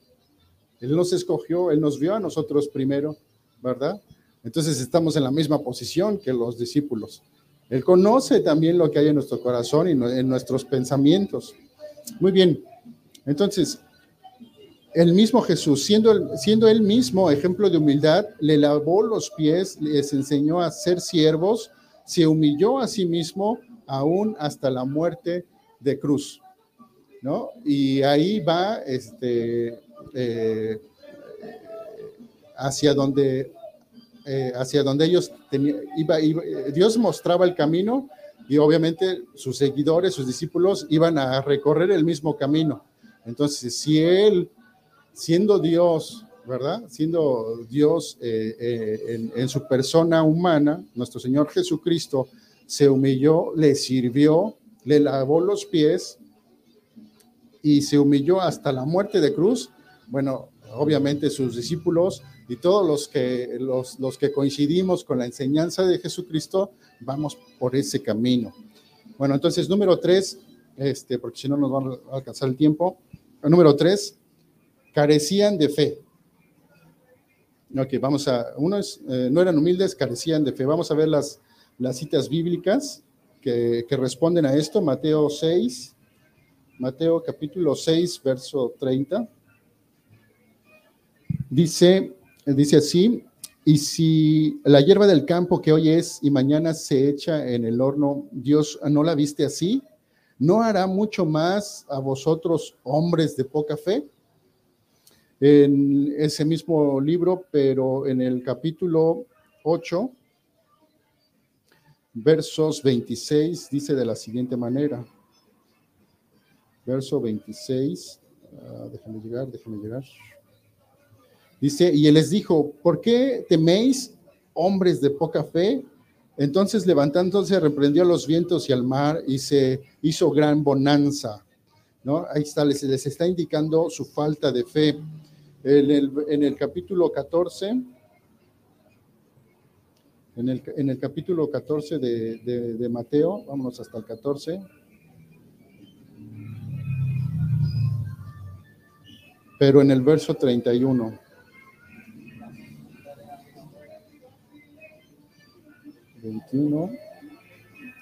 Él nos escogió, Él nos vio a nosotros primero, ¿verdad? Entonces estamos en la misma posición que los discípulos. Él conoce también lo que hay en nuestro corazón y en nuestros pensamientos. Muy bien, entonces, el mismo Jesús, siendo, siendo él mismo ejemplo de humildad, le lavó los pies, les enseñó a ser siervos, se humilló a sí mismo aún hasta la muerte de cruz. ¿No? Y ahí va este, eh, hacia donde eh, hacia donde ellos tenían, iba, Dios mostraba el camino y obviamente sus seguidores, sus discípulos iban a recorrer el mismo camino. Entonces, si Él, siendo Dios, ¿verdad? Siendo Dios eh, en, su persona humana, nuestro Señor Jesucristo se humilló, le sirvió, le lavó los pies y se humilló hasta la muerte de cruz. Bueno, obviamente sus discípulos y todos los que, los, los que coincidimos con la enseñanza de Jesucristo, vamos por ese camino. Bueno, entonces, número tres, este, porque si no nos va a alcanzar el tiempo. Número tres, carecían de fe. Ok, vamos a, uno es, eh, no eran humildes, carecían de fe. Vamos a ver las, las citas bíblicas que, que responden a esto. Mateo 6, Mateo capítulo 6, verso 30. Dice, Dice así, y si la hierba del campo que hoy es y mañana se echa en el horno, Dios no la viste así, ¿no hará mucho más a vosotros hombres de poca fe? En ese mismo libro, pero en el capítulo 8, versos 26, dice de la siguiente manera. Verso 26, ah, déjame llegar, déjame llegar. Dice, y él les dijo, ¿por qué teméis, hombres de poca fe? Entonces levantándose reprendió a los vientos y al mar y se hizo gran bonanza. ¿No? Ahí está, les, les está indicando su falta de fe. En el, en el capítulo 14, en el, en el capítulo 14 de, de, de Mateo, vámonos hasta el 14. Pero en el verso 31.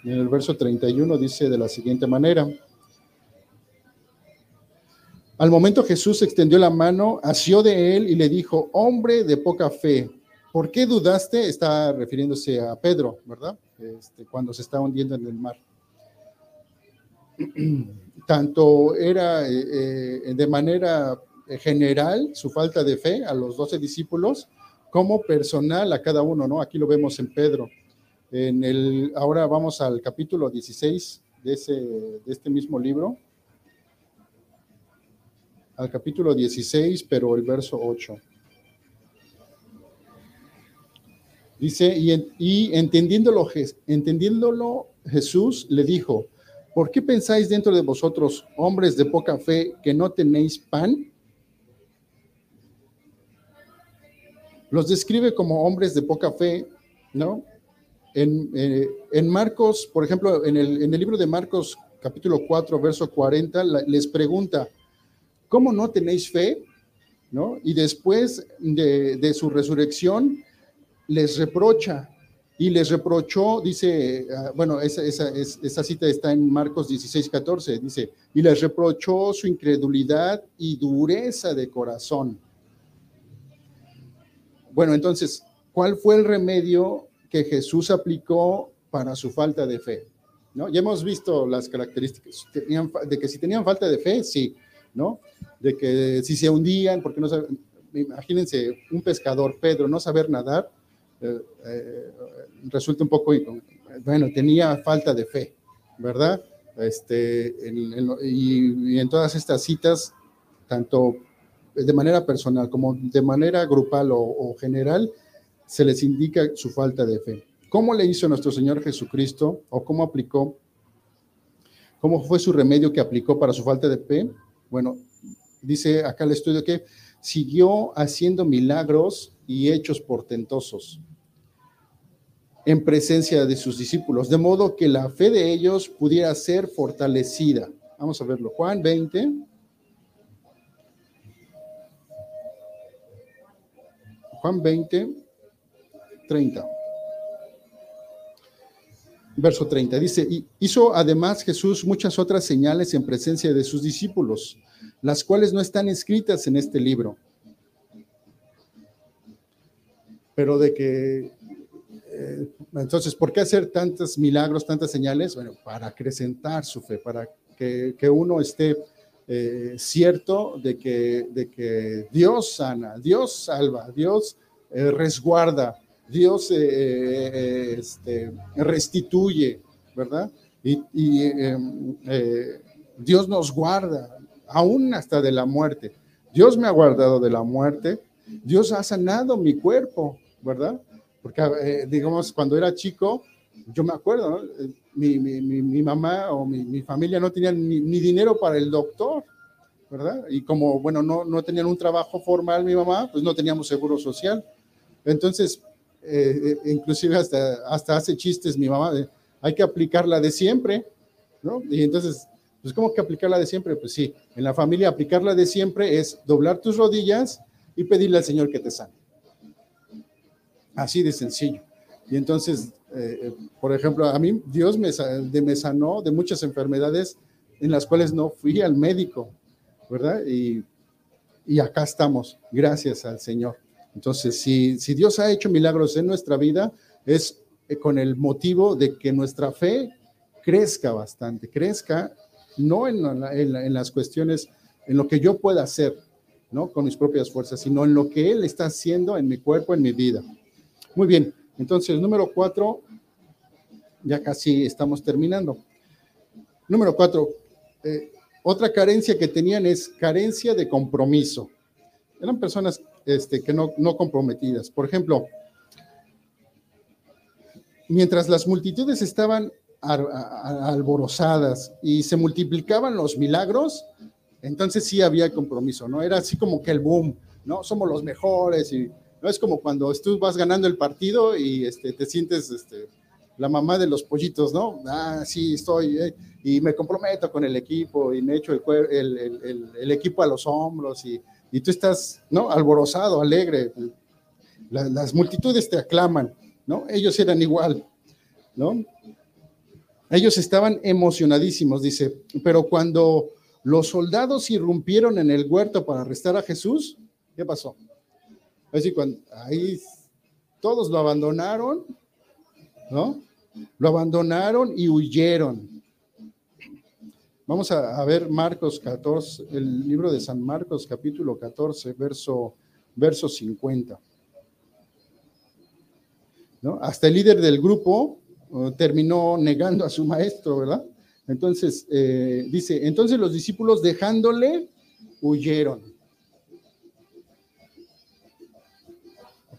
Y en el verso 31 dice de la siguiente manera. Al momento Jesús extendió la mano, asió de él y le dijo, hombre de poca fe, ¿por qué dudaste? Está refiriéndose a Pedro, ¿verdad? Este, cuando se está hundiendo en el mar. Tanto era eh, eh, de manera general su falta de fe a los doce discípulos, como personal a cada uno, ¿no? Aquí lo vemos en Pedro. En el, ahora vamos al capítulo 16 de, ese, de este mismo libro. Al capítulo 16, pero el verso 8. Dice, y, entendiéndolo, entendiéndolo Jesús le dijo, ¿por qué pensáis dentro de vosotros, hombres de poca fe, que no tenéis pan? Los describe como hombres de poca fe, ¿no? En, eh, en, Marcos, por ejemplo, en el, en el, libro de Marcos capítulo 4, verso 40, les pregunta, ¿cómo no tenéis fe? ¿No? Y después de, su resurrección, les reprocha y les reprochó, dice, ah, bueno, esa, esa, cita está en Marcos 16, 14, dice, y les reprochó su incredulidad y dureza de corazón. Bueno, entonces, ¿cuál fue el remedio que Jesús aplicó para su falta de fe? ¿No? Ya hemos visto las características de que si tenían falta de fe, sí, ¿no? De que si se hundían, porque no saben, imagínense, un pescador, Pedro, no saber nadar, eh, eh, resulta un poco, bueno, tenía falta de fe, ¿verdad? Este, y, en todas estas citas, tanto de manera personal como de manera grupal o, general, se les indica su falta de fe. ¿Cómo le hizo nuestro Señor Jesucristo o cómo aplicó? ¿Cómo fue su remedio que aplicó para su falta de fe? Bueno, dice acá el estudio que siguió haciendo milagros y hechos portentosos en presencia de sus discípulos, de modo que la fe de ellos pudiera ser fortalecida. Vamos a verlo. Juan 20. Juan 20, 30. Verso 30 dice, hizo además Jesús muchas otras señales en presencia de sus discípulos, las cuales no están escritas en este libro. Pero de que eh, entonces, ¿por qué hacer tantos milagros, tantas señales? Bueno, para acrecentar su fe, para que, uno esté eh, cierto de que, de que Dios sana, Dios salva, Dios eh, resguarda, Dios este, restituye, ¿verdad? Y, em, Dios nos guarda, aún hasta de la muerte. Dios me ha guardado de la muerte, Dios ha sanado mi cuerpo, ¿verdad? Porque, eh, digamos, cuando era chico, yo me acuerdo, mi, mamá o mi, familia no tenían ni, dinero para el doctor, ¿verdad? Y como, bueno, no, no tenían un trabajo formal mi mamá, pues no teníamos seguro social. Entonces, eh, eh, inclusive hasta, hasta hace chistes mi mamá, hay que aplicarla de siempre, ¿no? Y entonces, pues ¿cómo que aplicarla de siempre? Pues sí, en la familia aplicarla de siempre es doblar tus rodillas y pedirle al Señor que te sane. Así de sencillo. Y entonces, eh, por ejemplo, a mí Dios me, me sanó de muchas enfermedades en las cuales no fui al médico, ¿verdad? Y, y acá estamos, gracias al Señor. Entonces, si, Dios ha hecho milagros en nuestra vida, es eh, con el motivo de que nuestra fe crezca bastante, crezca no en, las cuestiones, en lo que yo pueda hacer, ¿no? Con mis propias fuerzas, sino en lo que Él está haciendo en mi cuerpo, en mi vida. Muy bien, entonces número cuatro, ya casi estamos terminando. Número cuatro, eh, otra carencia que tenían es carencia de compromiso. Eran personas este, que no, no comprometidas. Por ejemplo, mientras las multitudes estaban alborozadas y se multiplicaban los milagros, entonces sí había compromiso, ¿no? Era así como que el boom, ¿no? Somos los mejores y no es como cuando tú vas ganando el partido y este, te sientes este, la mamá de los pollitos, ¿no? Ah, sí, estoy, eh, y me comprometo con el equipo y me echo el, el, el, equipo a los hombros y, y, tú estás, ¿no? Alborozado, alegre. las multitudes te aclaman, ¿no? Ellos eran igual, ¿no? Ellos estaban emocionadísimos, dice, pero cuando los soldados irrumpieron en el huerto para arrestar a Jesús, ¿qué pasó? Así cuando ahí todos lo abandonaron, ¿no? Lo abandonaron y huyeron. Vamos a, ver Marcos 14, el libro de San Marcos capítulo 14, verso, verso 50. ¿No? Hasta el líder del grupo terminó negando a su maestro, ¿verdad? Entonces, eh, dice, entonces los discípulos dejándole, huyeron.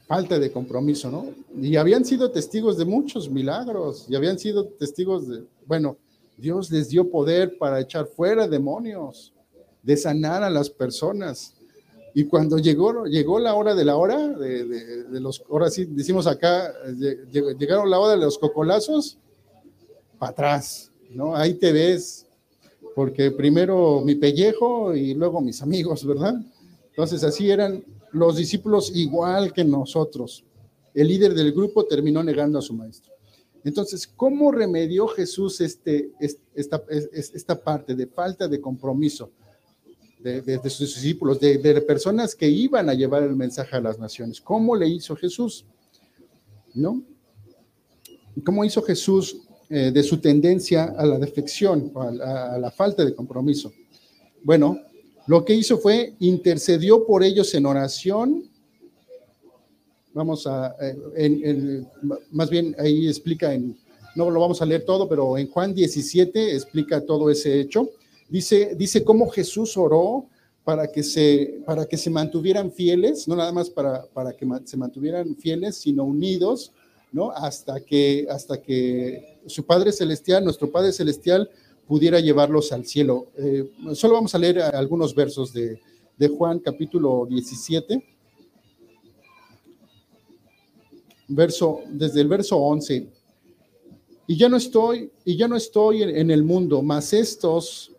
falta de compromiso, ¿no? Y habían sido testigos de muchos milagros, y habían sido testigos de, bueno, Dios les dio poder para echar fuera demonios, de sanar a las personas. Y cuando llegó, llegó la hora de la hora, de, los, ahora sí decimos acá, llegaron la hora de los cocolazos, para atrás, ¿no? Ahí te ves porque primero mi pellejo y luego mis amigos, ¿verdad? Entonces así eran los discípulos igual que nosotros. El líder del grupo terminó negando a su maestro. Entonces, ¿cómo remedió Jesús este, esta, parte de falta de compromiso de, sus discípulos, de, personas que iban a llevar el mensaje a las naciones? ¿Cómo le hizo Jesús? ¿No? ¿Cómo hizo Jesús eh, de su tendencia a la defección, a la falta de compromiso? Bueno, lo que hizo fue intercedió por ellos en oración Vamos a, eh, en, más bien ahí explica, en, no lo vamos a leer todo, pero en Juan 17 explica todo ese hecho. Dice, dice cómo Jesús oró para que se, para que se mantuvieran fieles, no nada más para, para que se mantuvieran fieles, sino unidos, ¿no? Hasta que, hasta que su Padre Celestial, nuestro Padre Celestial, pudiera llevarlos al cielo. Eh, solo vamos a leer algunos versos de, de Juan capítulo 17 verso, desde el verso 11. Y ya no estoy, y ya no estoy en, el mundo, mas estos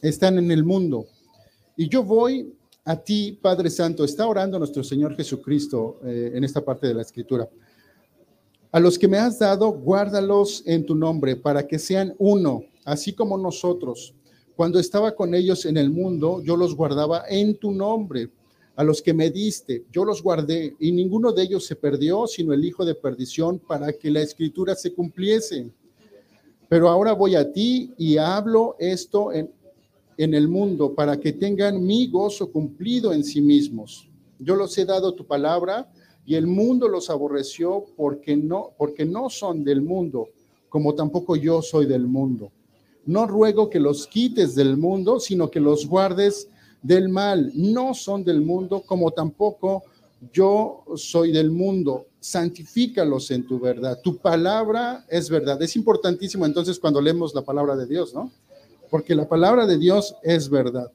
están en el mundo. Y yo voy a ti, Padre Santo, está orando nuestro Señor Jesucristo eh, en esta parte de la escritura. A los que me has dado, guárdalos en tu nombre, para que sean uno, así como nosotros. Cuando estaba con ellos en el mundo, yo los guardaba en tu nombre a los que me diste, yo los guardé, y ninguno de ellos se perdió, sino el hijo de perdición, para que la escritura se cumpliese. Pero ahora voy a ti y hablo esto en, en el mundo, para que tengan mi gozo cumplido en sí mismos. Yo los he dado tu palabra, y el mundo los aborreció porque no, porque no son del mundo, como tampoco yo soy del mundo. No ruego que los quites del mundo, sino que los guardes del mal, no son del mundo, como tampoco yo soy del mundo. Santifícalos en tu verdad. Tu palabra es verdad. Es importantísimo entonces cuando leemos la palabra de Dios, ¿no? Porque la palabra de Dios es verdad.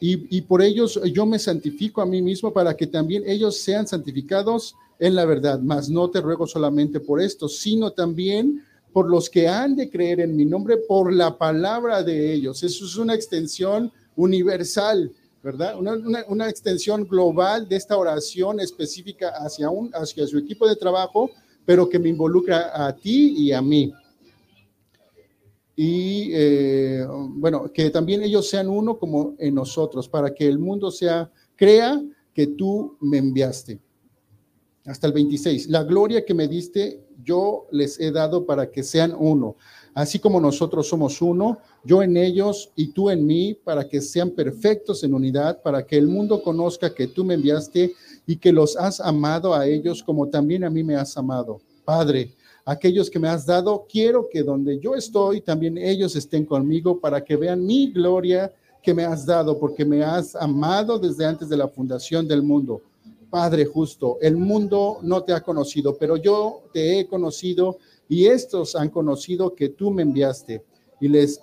Y, y, por ellos yo me santifico a mí mismo para que también ellos sean santificados en la verdad. Mas no te ruego solamente por esto, sino también por los que han de creer en mi nombre, por la palabra de ellos. Eso es una extensión universal, ¿verdad? Una, extensión global de esta oración específica hacia, un, hacia su equipo de trabajo, pero que me involucra a ti y a mí. Y eh, bueno, que también ellos sean uno como en nosotros, para que el mundo sea, crea que tú me enviaste. Hasta el 26. La gloria que me diste, yo les he dado para que sean uno. Así como nosotros somos uno, yo en ellos y tú en mí, para que sean perfectos en unidad, para que el mundo conozca que tú me enviaste y que los has amado a ellos como también a mí me has amado. Padre, aquellos que me has dado, quiero que donde yo estoy, también ellos estén conmigo para que vean mi gloria que me has dado, porque me has amado desde antes de la fundación del mundo. Padre justo, el mundo no te ha conocido, pero yo te he conocido y estos han conocido que tú me enviaste y les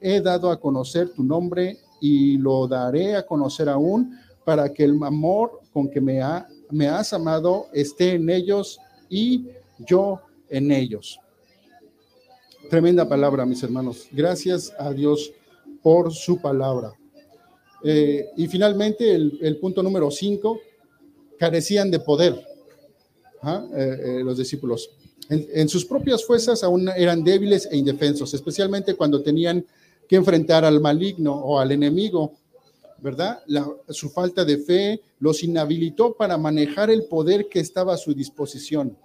he dado a conocer tu nombre y lo daré a conocer aún para que el amor con que me, ha, me has amado esté en ellos y yo en ellos. Tremenda palabra, mis hermanos. Gracias a Dios por su palabra. Eh, y finalmente, el, el punto número cinco carecían de poder ¿ah? eh, eh, los discípulos. En, sus propias fuerzas aún eran débiles e indefensos, especialmente cuando tenían que enfrentar al maligno o al enemigo, ¿verdad? su falta de fe los inhabilitó para manejar el poder que estaba a su disposición.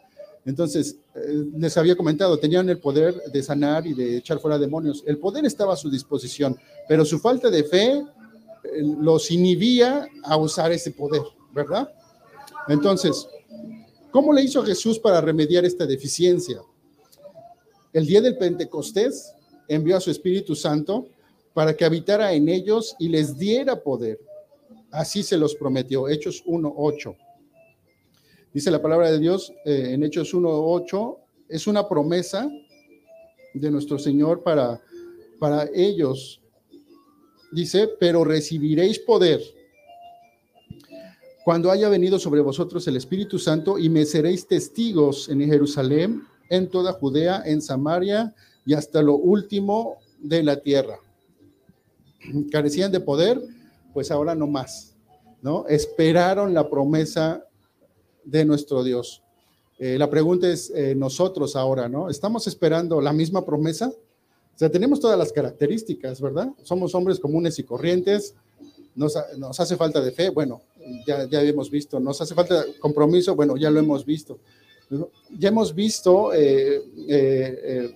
Entonces, eh, les había comentado, tenían el poder de sanar y de echar fuera demonios. El poder estaba a su disposición, pero su falta de fe los inhibía a usar ese poder, ¿verdad? Entonces, ¿cómo le hizo Jesús para remediar esta deficiencia? El día del Pentecostés envió a su Espíritu Santo para que habitara en ellos y les diera poder. Así se los prometió. Hechos 1.8. Dice la palabra de Dios eh, en Hechos 1.8, es una promesa de nuestro Señor para, para ellos. Dice, pero recibiréis poder cuando haya venido sobre vosotros el Espíritu Santo y me seréis testigos en Jerusalén, en toda Judea, en Samaria y hasta lo último de la tierra. Carecían de poder, pues ahora no más, ¿no? Esperaron la promesa de nuestro Dios. Eh, la pregunta es eh, nosotros ahora, ¿no? ¿Estamos esperando la misma promesa? O sea, tenemos todas las características, ¿verdad? Somos hombres comunes y corrientes, nos, hace falta de fe, bueno, ya, ya hemos visto, nos hace falta compromiso, bueno, ya lo hemos visto. Ya hemos visto eh,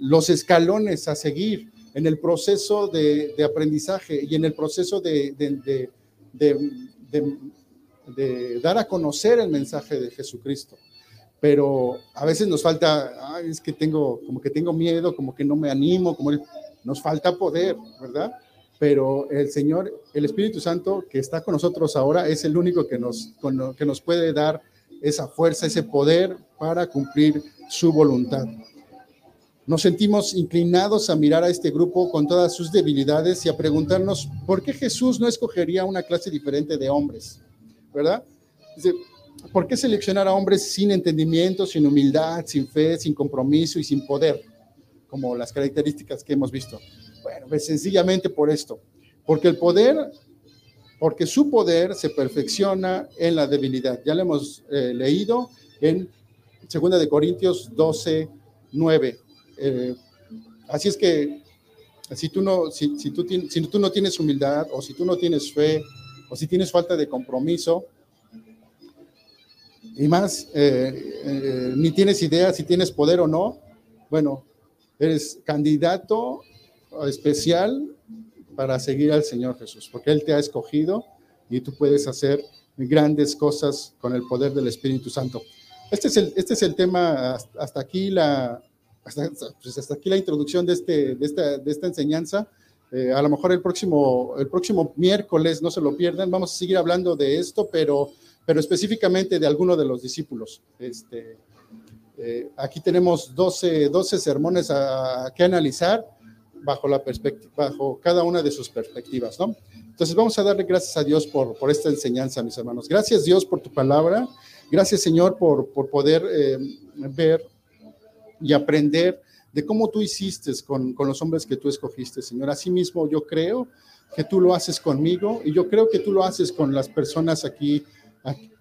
los escalones a seguir en el proceso de, aprendizaje y en el proceso de, de, dar a conocer el mensaje de Jesucristo. Pero a veces nos falta, es que tengo, como que tengo miedo, como que no me animo, como nos falta poder, ¿verdad? Pero el Señor, el Espíritu Santo que está con nosotros ahora, es el único que nos, que nos puede dar esa fuerza, ese poder para cumplir su voluntad. Nos sentimos inclinados a mirar a este grupo con todas sus debilidades y a preguntarnos por qué Jesús no escogería una clase diferente de hombres, ¿verdad? ¿Por qué seleccionar a hombres sin entendimiento, sin humildad, sin fe, sin compromiso y sin poder, como las características que hemos visto? Bueno, pues sencillamente por esto, porque el poder, porque su poder se perfecciona en la debilidad. Ya lo hemos eh, leído en 2 de Corintios 12, 9. Eh, así es que si tú, no, si, tú, si tú no tienes humildad o si tú no tienes fe o si tienes falta de compromiso, y más, eh, ni tienes idea si tienes poder o no, bueno, eres candidato especial para seguir al Señor Jesús, porque Él te ha escogido y tú puedes hacer grandes cosas con el poder del Espíritu Santo. Este es el, este es el tema, hasta aquí la, pues hasta aquí la introducción de, este, de, esta, de esta enseñanza. Eh, a lo mejor el próximo, el próximo miércoles, no se lo pierdan, vamos a seguir hablando de esto, pero, pero específicamente de alguno de los discípulos. Este, eh, aquí tenemos 12, 12 sermones a, que analizar bajo, la bajo cada una de sus perspectivas, ¿no? Entonces vamos a darle gracias a Dios por, por esta enseñanza, mis hermanos. Gracias Dios por tu palabra. Gracias Señor por, por poder eh, ver y aprender de cómo tú hiciste con, con, los hombres que tú escogiste, Señor. Asimismo, yo creo que tú lo haces conmigo y yo creo que tú lo haces con las personas aquí,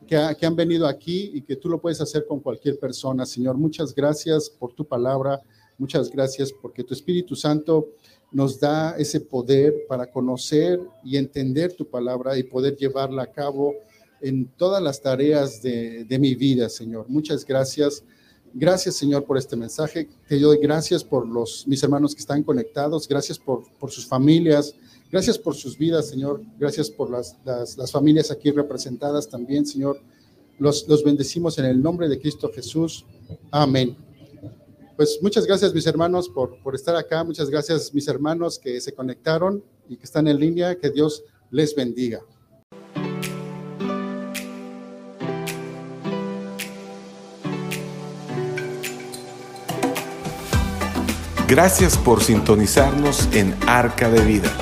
que, que, han venido aquí y que tú lo puedes hacer con cualquier persona, Señor. Muchas gracias por tu palabra, muchas gracias porque tu Espíritu Santo nos da ese poder para conocer y entender tu palabra y poder llevarla a cabo en todas las tareas de, mi vida, Señor. Muchas gracias. Gracias, Señor, por este mensaje. Te doy gracias por los, mis hermanos que están conectados. Gracias por, por sus familias. Gracias por sus vidas, Señor. Gracias por las, las, familias aquí representadas también, Señor. Los, los bendecimos en el nombre de Cristo Jesús. Amén. Pues muchas gracias, mis hermanos, por, por estar acá. Muchas gracias, mis hermanos que se conectaron y que están en línea. Que Dios les bendiga. Gracias por sintonizarnos en Arca de Vida.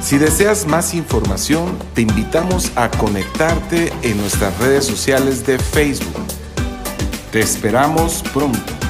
Si deseas más información, te invitamos a conectarte en nuestras redes sociales de Facebook. Te esperamos pronto.